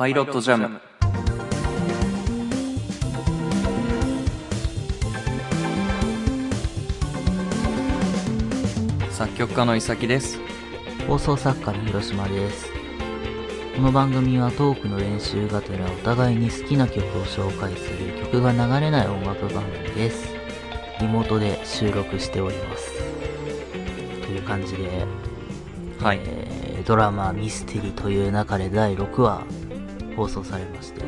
パイロットジャム。作曲家の伊崎です。放送作家の広島です。この番組はトークの練習がてらお互いに好きな曲を紹介する曲が流れない音楽番組です。リモートで収録しております。という感じで、はい、えードラマ「ミステリ」という中で第6話放送されまして。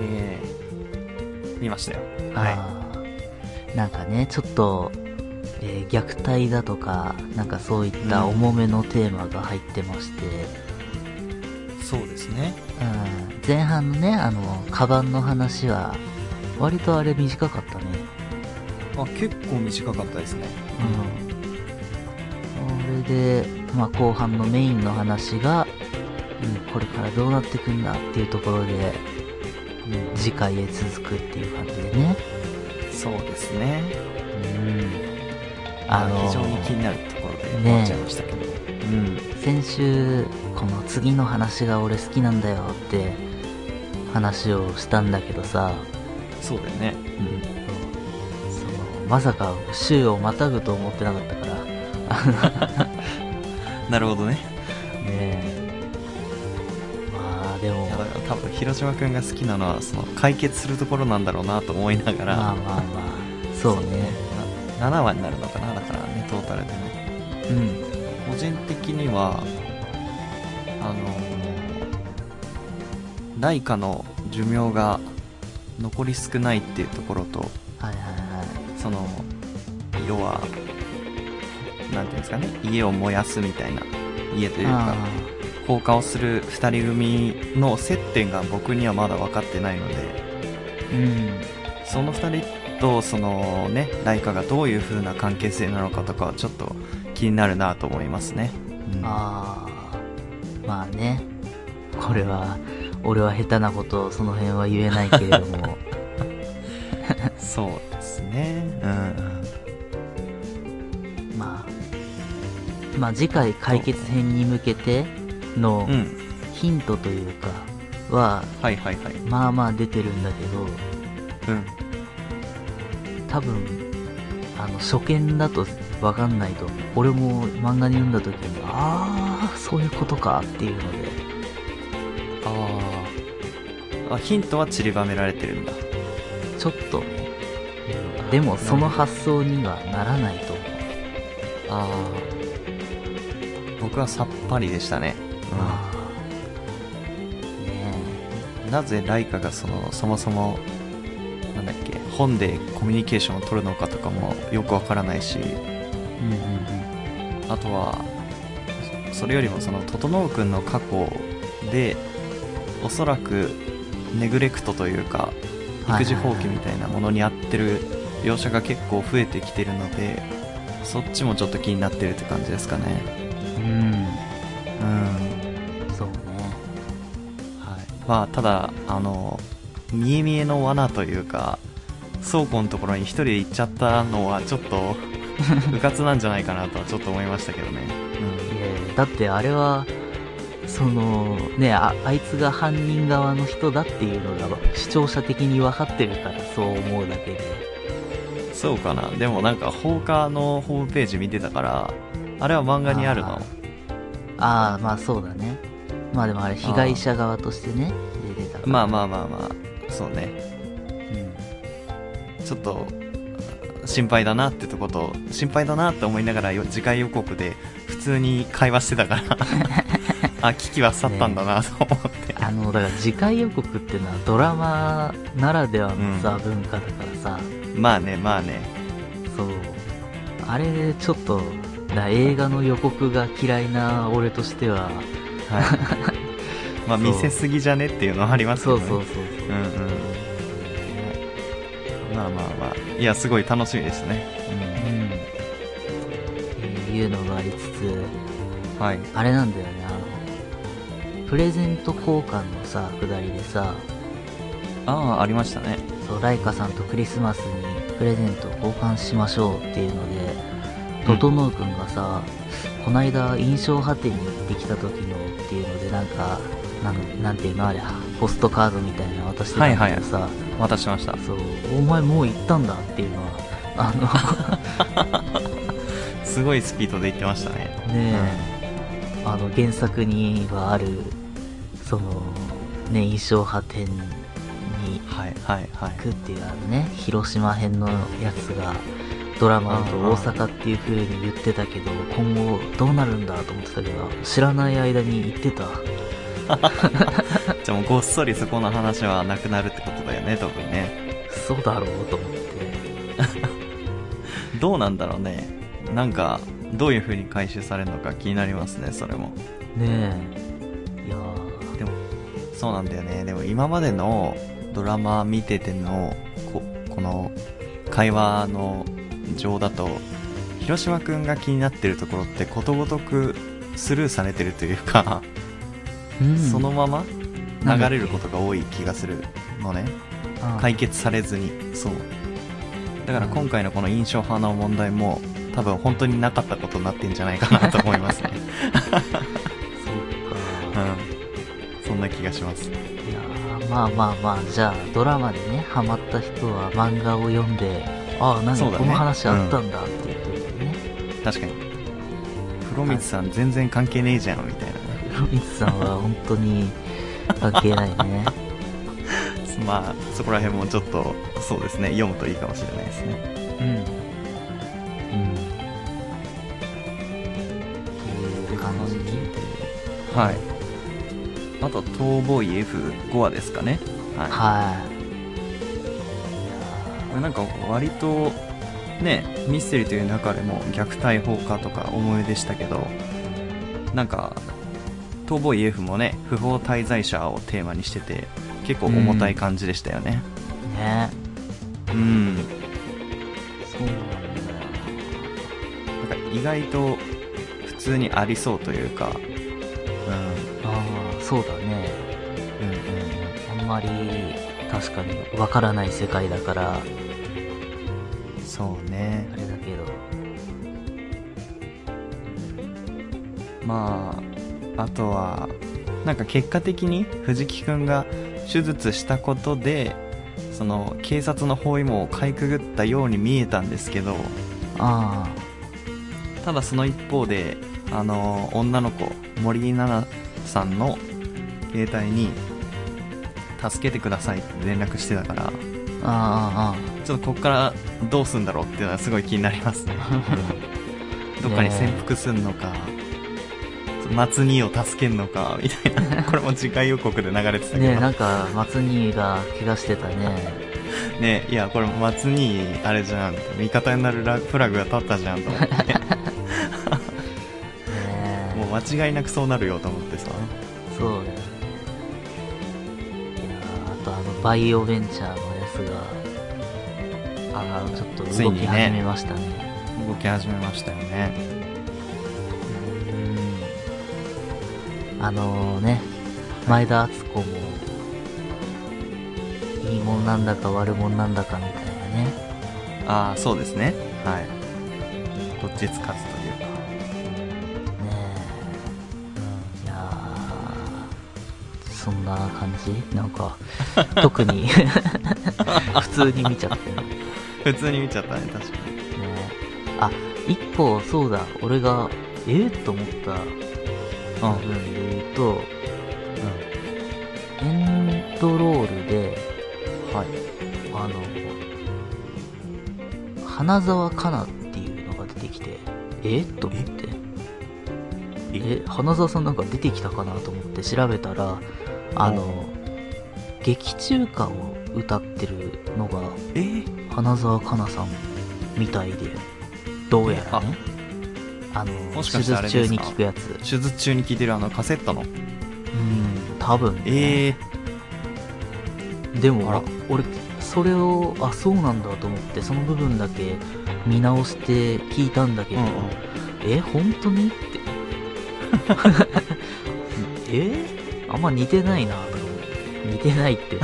えー、見ましたよ。はあー。なんかねちょっと、えー虐待だとかなんかそういった重めのテーマが入ってまして、いそうですね。うん。前半のねあのカバンの話は割とあれ短かったね。あ結構短かったですね。うん。それで、まあ、後半のメインの話が、うん、これからどうなってくんだっていうところで、うん、次回へ続くっていう感じでね。そうですね。うん。ああのの非常に気になるところで終わっちゃいましたけど、うん、先週この次の話が俺好きなんだよって話をしたんだけどさ、そうだよね。うん、そのまさか週をまたぐと思ってなかったから。なるほどね多分広島君が好きなのはその解決するところなんだろうなと思いながら、まあまあまあ。そうね。な7話になるのかな？だからねトータルでもうん。個人的にはあのライカの寿命が残り少ないっていうところとはいはいはい。その要はなんていうんですかね？家を燃やすみたいな家というか。あ放火をする2人組の接点が僕にはまだ分かってないのでーうんその2人とそのねライカがどういう風な関係性なのかとかはちょっと気になるなと思いますね、うん。ああまあね。これは俺は下手なことをその辺は言えないけれども。そうですね。うん。まあまあ次回解決編に向けてのうん。ヒントというかははいはいはい。まあまあ出てるんだけどうん。多分あの初見だと分かんないと俺も漫画に読んだ時にああそういうことかっていうので。あー。あヒントは散りばめられてるんだ。ちょっと。ねでもその発想にはならないと思うああ僕はさっぱりでしたね、なぜライカがそのそもそもなんだっけ本でコミュニケーションを取るのかとかもよくわからないしえうんうん。あとはそそれよりもその整君の過去でおそらくネグレクトというか育児放棄みたいなものに合ってる描写が結構増えてきてるのでそっちもちょっと気になってるって感じですかね。うんまあただあの見え見えの罠というか倉庫のところに一人で行っちゃったのはちょっと うかつなんじゃないかなとはちょっと思いましたけどね、いやいやだってあれはそのねああいつが犯人側の人だっていうのが視聴者的に分かってるからそう思うだけで。うん、そうかな。でもなんか放火のホームページ見てたからあれは漫画にあるの？ああまあそうだねまあでもあれ被害者側としてね出てたから。まあまあまあまあそうね。うんちょっと心配だなってとこと心配だなって思いながらよ次回予告で普通に会話してたから。あ危機は去ったんだなと思って、あのだから次回予告っていうのはドラマならではのさ、文化だからさ。まあねまあね。そう。あれちょっとだ映画の予告が嫌いな俺としてははい。まあ見せすぎじゃねっていうのはありますけどね。そうそうそうそう。うんうん。まあまあまあ。いやすごい楽しみですね。うん。えーいうのがありつつはい。あれなんだよね。あのプレゼント交換のさくだりでさああありましたね。そうライカさんとクリスマスにプレゼントを交換しましょうっていうのでトトノー君がさ、こないだ印象派展に行ってきた時のっていうのでなんかなんなんていうのあれポストカードみたいなの渡してたんだけどさ、渡しました。そう。お前もう行ったんだっていうのはあ すごいスピードで言ってましたね。のねえ、あの原作にはあるそのね印象派展にはいはいはい。行くっていうあのね広島編のやつがドラマだと大阪っていう風に言ってたけど今後どうなるんだと思ってたけど知らない間に言ってた。じゃあもうごっそりそこの話はなくなるってことだよね多分ね。そうだろうと思って。どうなんだろうね。なんかどういう風に回収されるのか気になりますねそれも。ねえ。いやー。でもそうなんだよね。でも今までのドラマ見ててのここの会話の情だと広島くんが気になってるところってことごとくスルーされてるというか、うん。そのまま流れることが多い気がするのね。あ解決されずに。そう。だから今回のこの印象派の問題も多分本当になかったことになってんじゃないかなと思いますね。そうか。うん。そんな気がします。いやーまあまあまあじゃあドラマでねハマった人は漫画を読んでああ何ね。この話あったんだっていうふうにね確かに。風呂光さん全然関係ねえじゃんみたいなね。ロビスさんは本当に関係ないね。まあそこら辺もちょっとそうですね。読むといいかもしれないですね。うん。うん。っていう感じ？はい。あとは「逃亡医 F5 話」ですかね。はい。はこれなんか割とねミステリーという中でも虐待放火とか思い出したけどなんか逃亡医 F もね不法滞在者をテーマにしてて結構重たい感じでしたよね。いね。うん。そうなんだよ。なんか意外と普通にありそうというか。うん。ああそうだね。うんうんあんまり確かにわからない世界だから。うんそうね。あれだけど。まああとはなんか結果的に藤木くんが手術したことでその警察の包囲網をかいくぐったように見えたんですけどあただその一方であの女の子森奈々さんの携帯に助けてくださいって連絡してたからあああちょっとこっからどうすんだろうっていうのはすごい気になりますね、うん。どっかに潜伏すんのか、松兄を助けんのかみたいな。これも次回予告で流れてたけど。ねえなんか松兄が怪我してたね。ねいやこれ松兄あれじゃん味方になるラフラグが立ったじゃんと思って。もう間違いなくそうなるよと思ってさ。そうねいやーあとあのバイオベンチャーのやつがあちょっと動き始めましたね。動き始めましたよね。うん。あのね前田敦子もいいもんなんだか悪もんなんだかみたいなね。ああそうですね。はい。どっちつかずというか。ねえ。いやーそんな感じ？なんか特に 普通に見ちゃって。ね普通に見ちゃったね確かに。あ一個そうだ。俺がえっと思ったうん部分で言うと、エンドロールではい。あの花澤香菜っていうのが出てきてえっと思って。え？花澤さんなんか出てきたかなと思って調べたらあの劇中歌を歌ってるのがえー花澤香菜さんみたいでどうやらね。あのもしか手してあれですか術中に聞くやつ。手術中に聴いてるあのカセットの？うん多分ね、ええでもあら。俺それをあそうなんだと思ってその部分だけ見直して聞いたんだけど、うんうん。え本当に？っ てえあんま似てないなとか思って。似てないって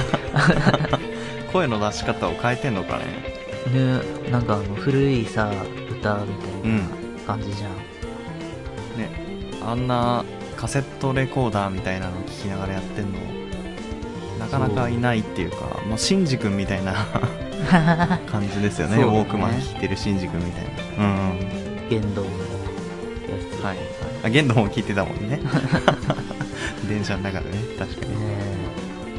声の出し方を変えてんのかね。ねなんかあの古いさ歌みたいなうん感じじゃん、ねあんなカセットレコーダーみたいなの聞きながらやってんのなかなかいないっていうかもうシンジ君みたいな 感じですよね。ね。ウォークマン聞いてるシンジ君みたいな。うんうん言動のやつ。はい。あ玄度も聞いてたもんね。電車の中でね。確かに。ね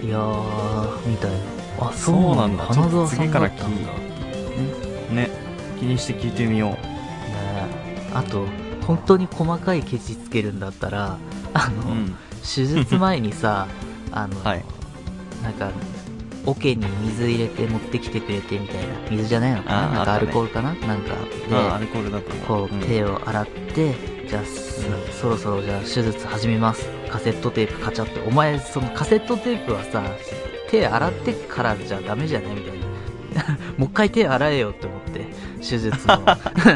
え。いやー、みたいな。あ、そそううなんんだ。ちょっと次からたね。ね。気にして聞いてみよね。あと、本当に細かいケチつけるんだったら、あの、ううん。手術前にさ、あの、はい。なんか、桶に水入れて持ってきてくれてみたいな。水じゃないのかな？なんかアルコールかな？なんか、で、あアルコールだと思うこう、ん。手を洗って、じゃあ、すうん。そろそろじゃあ手術始めます。カセットテープカチャって。お前、そのカセットテープはさ、手洗ってからじゃダメじゃないみたいな。もう一回手洗えよって思って、手術の。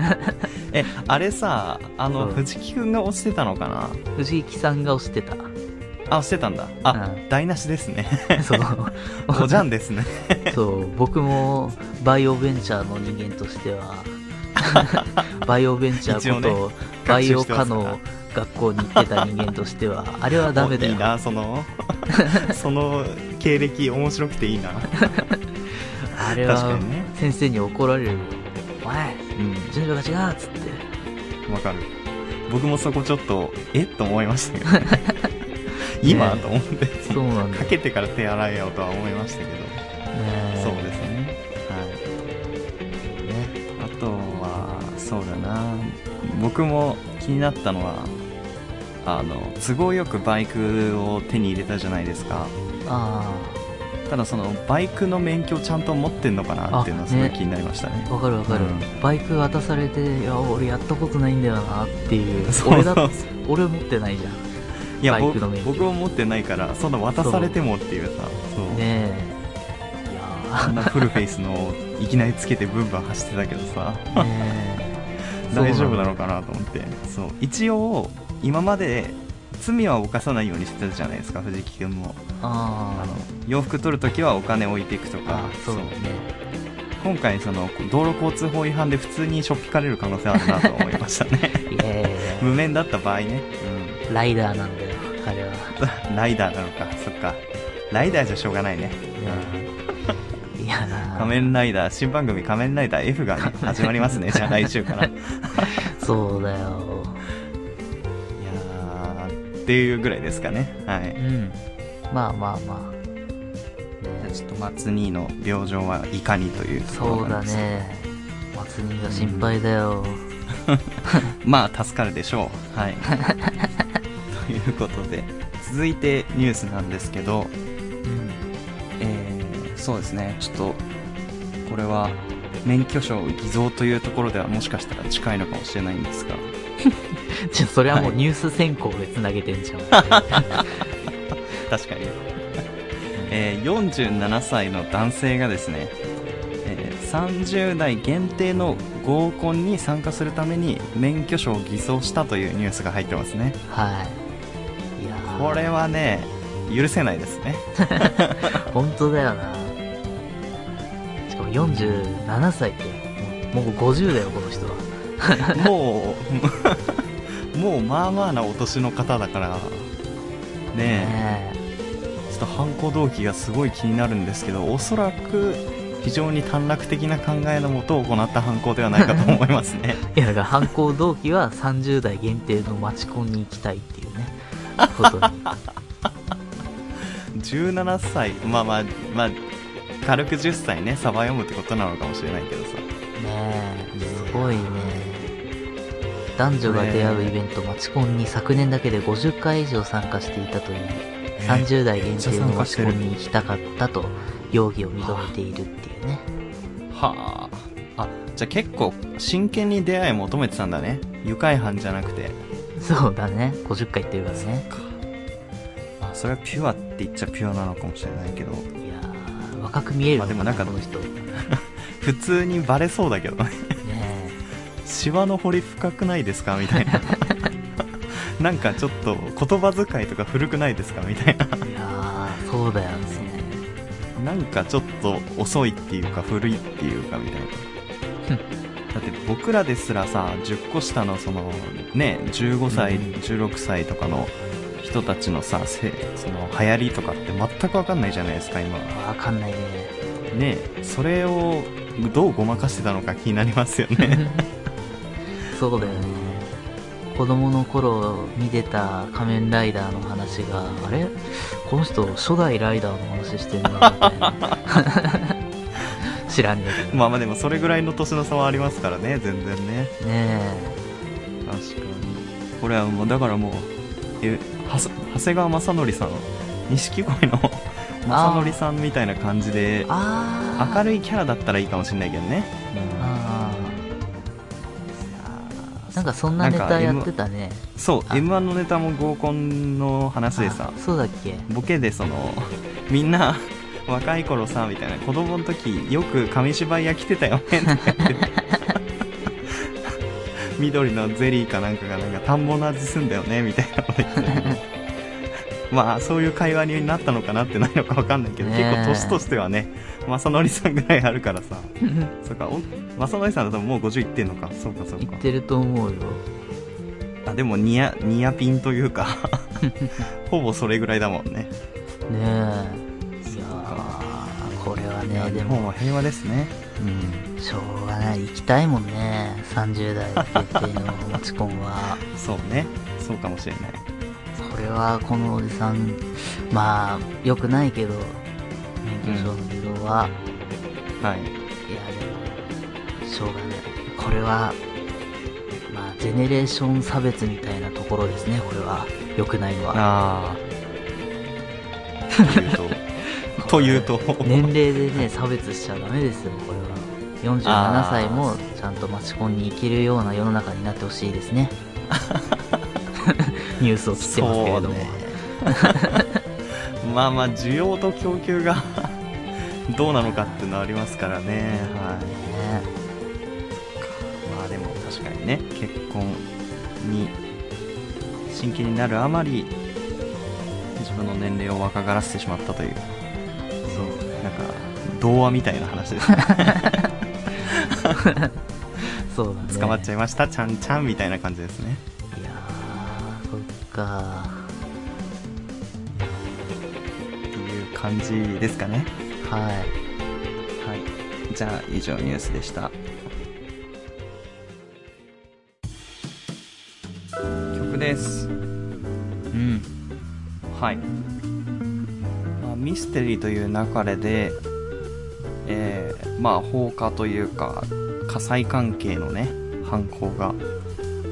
えあれさあの藤木くんが押してたのかな？藤木さんが押してた。あ押してたんだあ、うん台無しですね そう。おじゃんですねそう、僕もバイオベンチャーの人間としては、バイオベンチャーこと、バイオ科の学校に行ってた人間としては、あれはダメだよ。いいなそのその経歴面白くていいな。あれは先生に怒られるよ。お前、うん。順序が違うっつって。わかる。僕もそこちょっとえ？っと思いましたけど。ね 今、ね。と思って。そうなん。かけてから手洗えよとは思いましたけど、ね。そうですね。はい。ね。あとはそうだな。僕も気になったのはあの都合よくバイクを手に入れたじゃないですか。あただそのバイクの免許ちゃんと持ってんのかなっていうのはすごい気になりましたね。あ、わかるわかる、うん。バイク渡されて、いや、俺やったことないんだよなっていう。そう俺だそう。俺持ってないじゃん。いや僕僕も持ってないからその渡されてもっていうさそう。ねえ。いやあんなフルフェイスのいきなりつけてブンブン走ってたけどさ。ー、ねえ。大丈夫なのかなと思って。そう。一応今まで罪は犯さないようにしてたじゃないですか藤木君も。ああの洋服取るときはお金置いていくとあか。あそうだね。今回その道路交通法違反で普通にしょっぴかれる可能性あるなと思いましたね。いやいやいや。無免だった場合ね、ライダーなんだよあれは。うん、ライダーなのか。そっか。ライダーじゃしょうがないね、いや。うん、仮面ライダー新番組仮面ライダー F が、ね、始まりますね。じゃあ来週から。いやそうだよ。ーっていうぐらいですかね。はい。うん。まあまあまあ。じゃあちょっと松兄の病状はいかにというところそうだね。松兄が心配だよ、まあ助かるでしょう。はい。ということで続いてニュースなんですけど。うん。えーそうですね。ちょっとこれは免許証偽造というところではもしかしたら近いのかもしれないんですがじゃあそれはもうはい。ニュース先行でつなげてんじゃん、確かに、えー47歳の男性がですね、えー30代限定の合コンに参加するために免許証を偽造したというニュースが入ってますね。はい。いやー。これはね許せないですね。本当だよな。しかも47歳ってもうもう50だよこの人はもうもうまあまあなお年の方だからねえ。ねちょっと犯行動機がすごい気になるんですけどおそらく非常に短絡的な考えのもと行った犯行ではないかと思いますね。いやだから犯行動機は30代限定のマチコンに行きたいっていうねことに。17歳まあまあまあ軽く10歳ねサバ読むってことなのかもしれないけどさ。ねえすごいね男女が出会うイベントマチコンに昨年だけで50回以上参加していたといい30代限定のマチコンに行きたかったと容疑を認めているっていうね。はあ。あじゃあ結構真剣に出会い求めてたんだね。愉快犯じゃなくて。そうだね。50回行ってるからね。か。あそれはピュアって言っちゃピュアなのかもしれないけど。いやー若く見えるのかまあでもなんか 普通にバレそうだけどねシワの彫り深くないですか？みたいな。なんかちょっと言葉遣いとか古くないですか？みたいな。えいやーそうだよね。なんかちょっと遅いっていうか古いっていうかみたいな。だって僕らですらさ10個下のそのね15歳、うん。16歳とかの人たちのさせその流行りとかって全くわかんないじゃないですか今。わかんないね。ねそれをどうごまかしてたのか気になりますよね そうだよね。子供の頃見てた仮面ライダーの話が、あれ？この人初代ライダーの話してんな、みたいな。知らねえけど。まあまあでもそれぐらいの年の差はありますからね全然ねね確かにこれはもうだからもうえ長谷川雅紀さん？錦鯉の雅紀さんみたいな感じで。明るいキャラだったらいいかもしれないけどね、あなんかそんなネタやってたね。そうあ。M 1のネタも合コンの話でさ。あそうだっけ？ボケでそのみんな 若い頃さみたいな子供の時よく紙芝居屋来てたよねって。緑のゼリーかなんかがなんか田んぼの味すんだよねみたいなこと言ってまあそういう会話になったのかなってないのかわかんないけど、ねえ結構年としてはね 正則さんぐらいあるからさそうかお正則さんだともう50いってんのかそうかそうか言ってると思うよ。あでもニヤニヤピンというか ほぼそれぐらいだもんねねえ。いやー、これはね、でも、平和ですねうん、しょうがない。行きたいもんね。30代限定の持ちコンは。そうねそうかもしれないこれは、このおじさん、まあ、良くないけど、免許証の自動は、はいいや、でも、しょうがない。これは、まあ、ジェネレーション差別みたいなところですね、これは。良くないのは。ああというと というと年齢でね、差別しちゃダメですよ、これは。47歳もちゃんとマチコンに行けるような世の中になってほしいですね。ニュースを切ってますけれども。ね。まあまあ需要と供給が どうなのかっていうのはありますからね。はい。ねまあでも確かにね結婚に真剣になるあまり自分の年齢を若返らせてしまったという。そうなんか童話みたいな話ですね。そうだね。捕まっちゃいました。ちゃんちゃんみたいな感じですねか。っていう感じですかねはい。はいじゃあ以上ニュースでした曲ですうん。はい、まあ、ミステリーという流れでえーまあ放火というか火災関係のね犯行が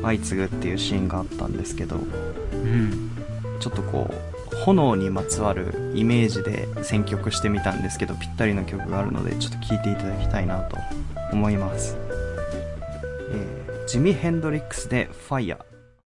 相次ぐっていうシーンがあったんですけどうん。ちょっとこう炎にまつわるイメージで選曲してみたんですけどぴったりの曲があるのでちょっと聴いていただきたいなと思います、えージミ・ヘンドリックスで「ファイヤー